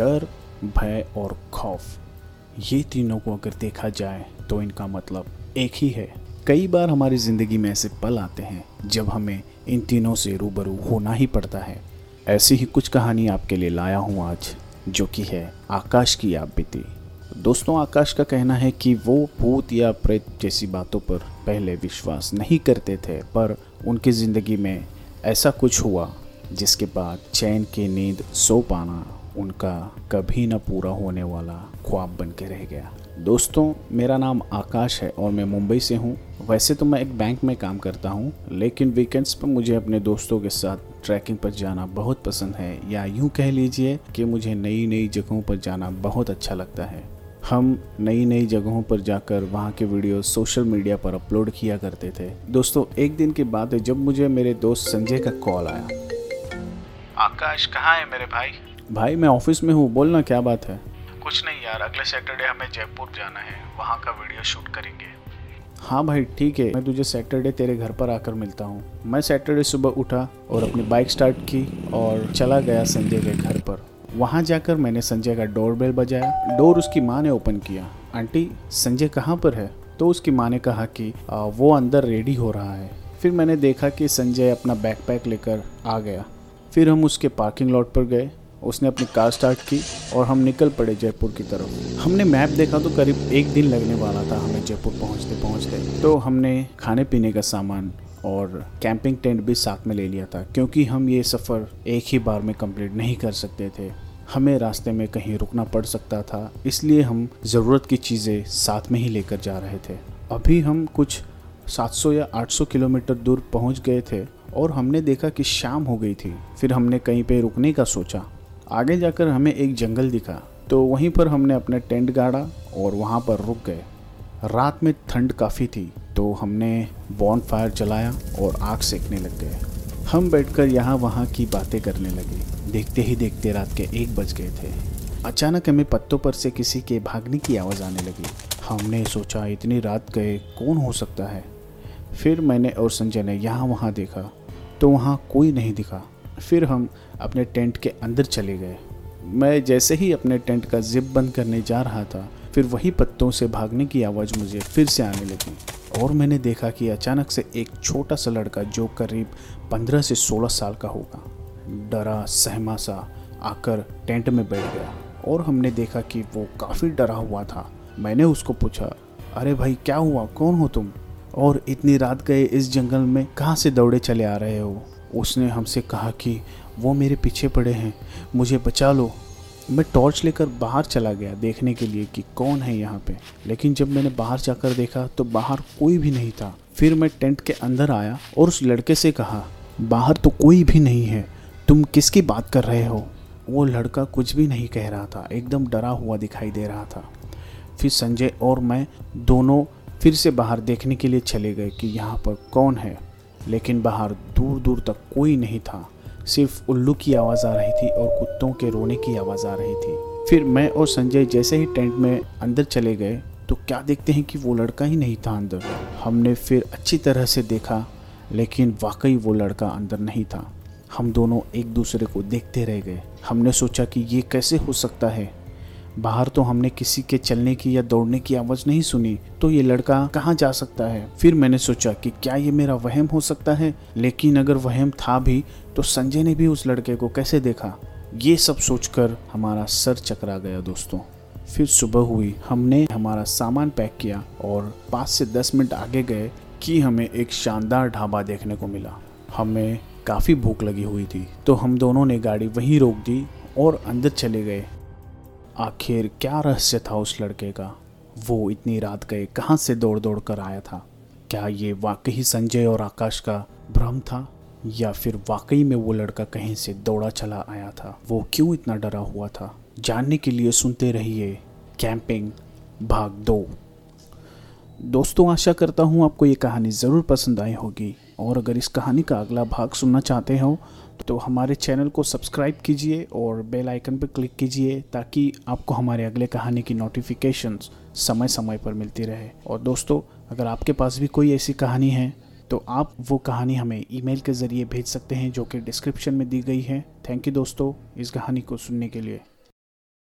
डर, भय और खौफ। ये तीनों को अगर देखा जाए तो इनका मतलब एक ही है। कई बार हमारी ज़िंदगी में ऐसे पल आते हैं, जब हमें इन तीनों से रूबरू होना ही पड़ता है। ऐसी ही कुछ कहानी आपके लिए लाया हूँ आज, जो कि है आकाश की आप बीती दोस्तों, आकाश का कहना है कि वो भूत या प्रेत जैसी बातों पर पहले विश्वास नहीं करते थे, पर उनकी ज़िंदगी में ऐसा कुछ हुआ, जिसके बाद चैन की नींद सो पाना उनका कभी ना पूरा होने वाला ख्वाब बन के रह गया। दोस्तों, मेरा नाम आकाश है और मैं मुंबई से हूँ। वैसे तो मैं एक बैंक में काम करता हूँ, लेकिन वीकेंड्स पर मुझे अपने दोस्तों के साथ ट्रैकिंग पर जाना बहुत पसंद है। या यूँ कह लीजिए कि मुझे नई नई जगहों पर जाना बहुत अच्छा लगता है। हम नई नई जगहों पर जाकर वहाँ के वीडियो सोशल मीडिया पर अपलोड किया करते थे। दोस्तों, एक दिन की बात है जब मुझे मेरे दोस्त संजय का कॉल आया। आकाश, कहाँ है मेरे भाई? भाई मैं ऑफ़िस में हूँ बोलना क्या बात है? कुछ नहीं यार अगले सैटरडे हमें जयपुर जाना है वहाँ का वीडियो शूट करेंगे। हाँ भाई ठीक है मैं तुझे सैटरडे तेरे घर पर आकर मिलता हूँ। मैं सैटरडे सुबह उठा और अपनी बाइक स्टार्ट की और चला गया संजय के घर पर। वहाँ जाकर मैंने संजय का डोर बेल बजाया डोर उसकी माँ ने ओपन किया। आंटी संजय कहाँ पर है? तो उसकी माँ ने कहा कि आ, वो अंदर रेडी हो रहा है। फिर मैंने देखा कि संजय अपना बैकपैक लेकर आ गया। फिर हम उसके पार्किंग लॉट पर गए। उसने अपनी कार स्टार्ट की और हम निकल पड़े जयपुर की तरफ़। हमने मैप देखा तो करीब एक दिन लगने वाला था हमें जयपुर पहुँचते पहुँचते। तो हमने खाने पीने का सामान और कैंपिंग टेंट भी साथ में ले लिया था, क्योंकि हम ये सफ़र एक ही बार में कंप्लीट नहीं कर सकते थे। हमें रास्ते में कहीं रुकना पड़ सकता था, इसलिए हम ज़रूरत की चीज़ें साथ में ही लेकर जा रहे थे। अभी हम कुछ 700 या 800 किलोमीटर दूर पहुँच गए थे और हमने देखा कि शाम हो गई थी। फिर हमने कहीं पे रुकने का सोचा। आगे जाकर हमें एक जंगल दिखा। तो वहीं पर हमने अपने टेंट गाड़ा और वहाँ पर रुक गए। रात में ठंड काफ़ी थी तो हमने बॉन फायर जलाया और आग सेकने लग गए। हम बैठकर यहाँ वहाँ की बातें करने लगे। देखते ही देखते रात के एक बज गए थे। अचानक हमें पत्तों पर से किसी के भागने की आवाज़ आने लगी। हमने सोचा, इतनी रात गए, कौन हो सकता है? फिर मैंने और संजय ने यहाँ वहाँ देखा तो वहाँ कोई नहीं दिखा। फिर हम अपने टेंट के अंदर चले गए। मैं जैसे ही अपने टेंट का जिप बंद करने जा रहा था, फिर वही पत्तों से भागने की आवाज़ मुझे फिर से आने लगी और मैंने देखा कि अचानक से एक छोटा सा लड़का जो करीब पंद्रह से सोलह साल का होगा, डरा सहमा सा आकर टेंट में बैठ गया और हमने देखा कि वो काफ़ी डरा हुआ था। मैंने उसको पूछा, अरे भाई, क्या हुआ? कौन हो तुम? और इतनी रात गए इस जंगल में कहाँ से दौड़े चले आ रहे हो? उसने हमसे कहा कि वो मेरे पीछे पड़े हैं, मुझे बचा लो। मैं टॉर्च लेकर बाहर चला गया देखने के लिए कि कौन है यहाँ पे। लेकिन जब मैंने बाहर जाकर देखा तो बाहर कोई भी नहीं था। फिर मैं टेंट के अंदर आया और उस लड़के से कहा, बाहर तो कोई भी नहीं है। तुम किसकी बात कर रहे हो? वो लड़का कुछ भी नहीं कह रहा था। एकदम डरा हुआ दिखाई दे रहा था। फिर संजय और मैं दोनों फिर से बाहर देखने के लिए चले गए कि यहाँ पर कौन है। लेकिन बाहर दूर दूर तक कोई नहीं था। सिर्फ़ उल्लू की आवाज़ आ रही थी और कुत्तों के रोने की आवाज़ आ रही थी। फिर मैं और संजय जैसे ही टेंट में अंदर चले गए तो क्या देखते हैं कि वो लड़का ही नहीं था अंदर। हमने फिर अच्छी तरह से देखा, लेकिन वाकई वो लड़का अंदर नहीं था। हम दोनों एक दूसरे को देखते रह गए। हमने सोचा कि ये कैसे हो सकता है? बाहर तो हमने किसी के चलने की या दौड़ने की आवाज़ नहीं सुनी तो ये लड़का कहाँ जा सकता है? फिर मैंने सोचा कि क्या ये मेरा वहम हो सकता है? लेकिन अगर वहम था भी तो संजय ने भी उस लड़के को कैसे देखा? ये सब सोचकर हमारा सर चकरा गया दोस्तों। फिर सुबह हुई, हमने हमारा सामान पैक किया और पाँच से दस मिनट आगे गए कि हमें एक शानदार ढाबा देखने को मिला। हमें काफ़ी भूख लगी हुई थी तो हम दोनों ने गाड़ी वहीं रोक दी और अंदर चले गए। आखिर क्या रहस्य था उस लड़के का? वो इतनी रात गए, कहाँ से दौड़ दौड़ कर आया था? क्या ये वाकई संजय और आकाश का भ्रम था? या फिर वाकई में वो लड़का कहीं से दौड़ा चला आया था? वो क्यों इतना डरा हुआ था? जानने के लिए सुनते रहिए कैंपिंग भाग दो। दोस्तों, आशा करता हूँ आपको ये कहानी ज़रूर पसंद आई होगी। और अगर इस कहानी का अगला भाग सुनना चाहते हो तो हमारे चैनल को सब्सक्राइब कीजिए और बेल आइकन पर क्लिक कीजिए ताकि आपको हमारे अगले कहानी की नोटिफिकेशंस समय समय पर मिलती रहे। और दोस्तों, अगर आपके पास भी कोई ऐसी कहानी है तो आप वो कहानी हमें ईमेल के ज़रिए भेज सकते हैं जो कि डिस्क्रिप्शन में दी गई है। थैंक यू दोस्तों इस कहानी को सुनने के लिए।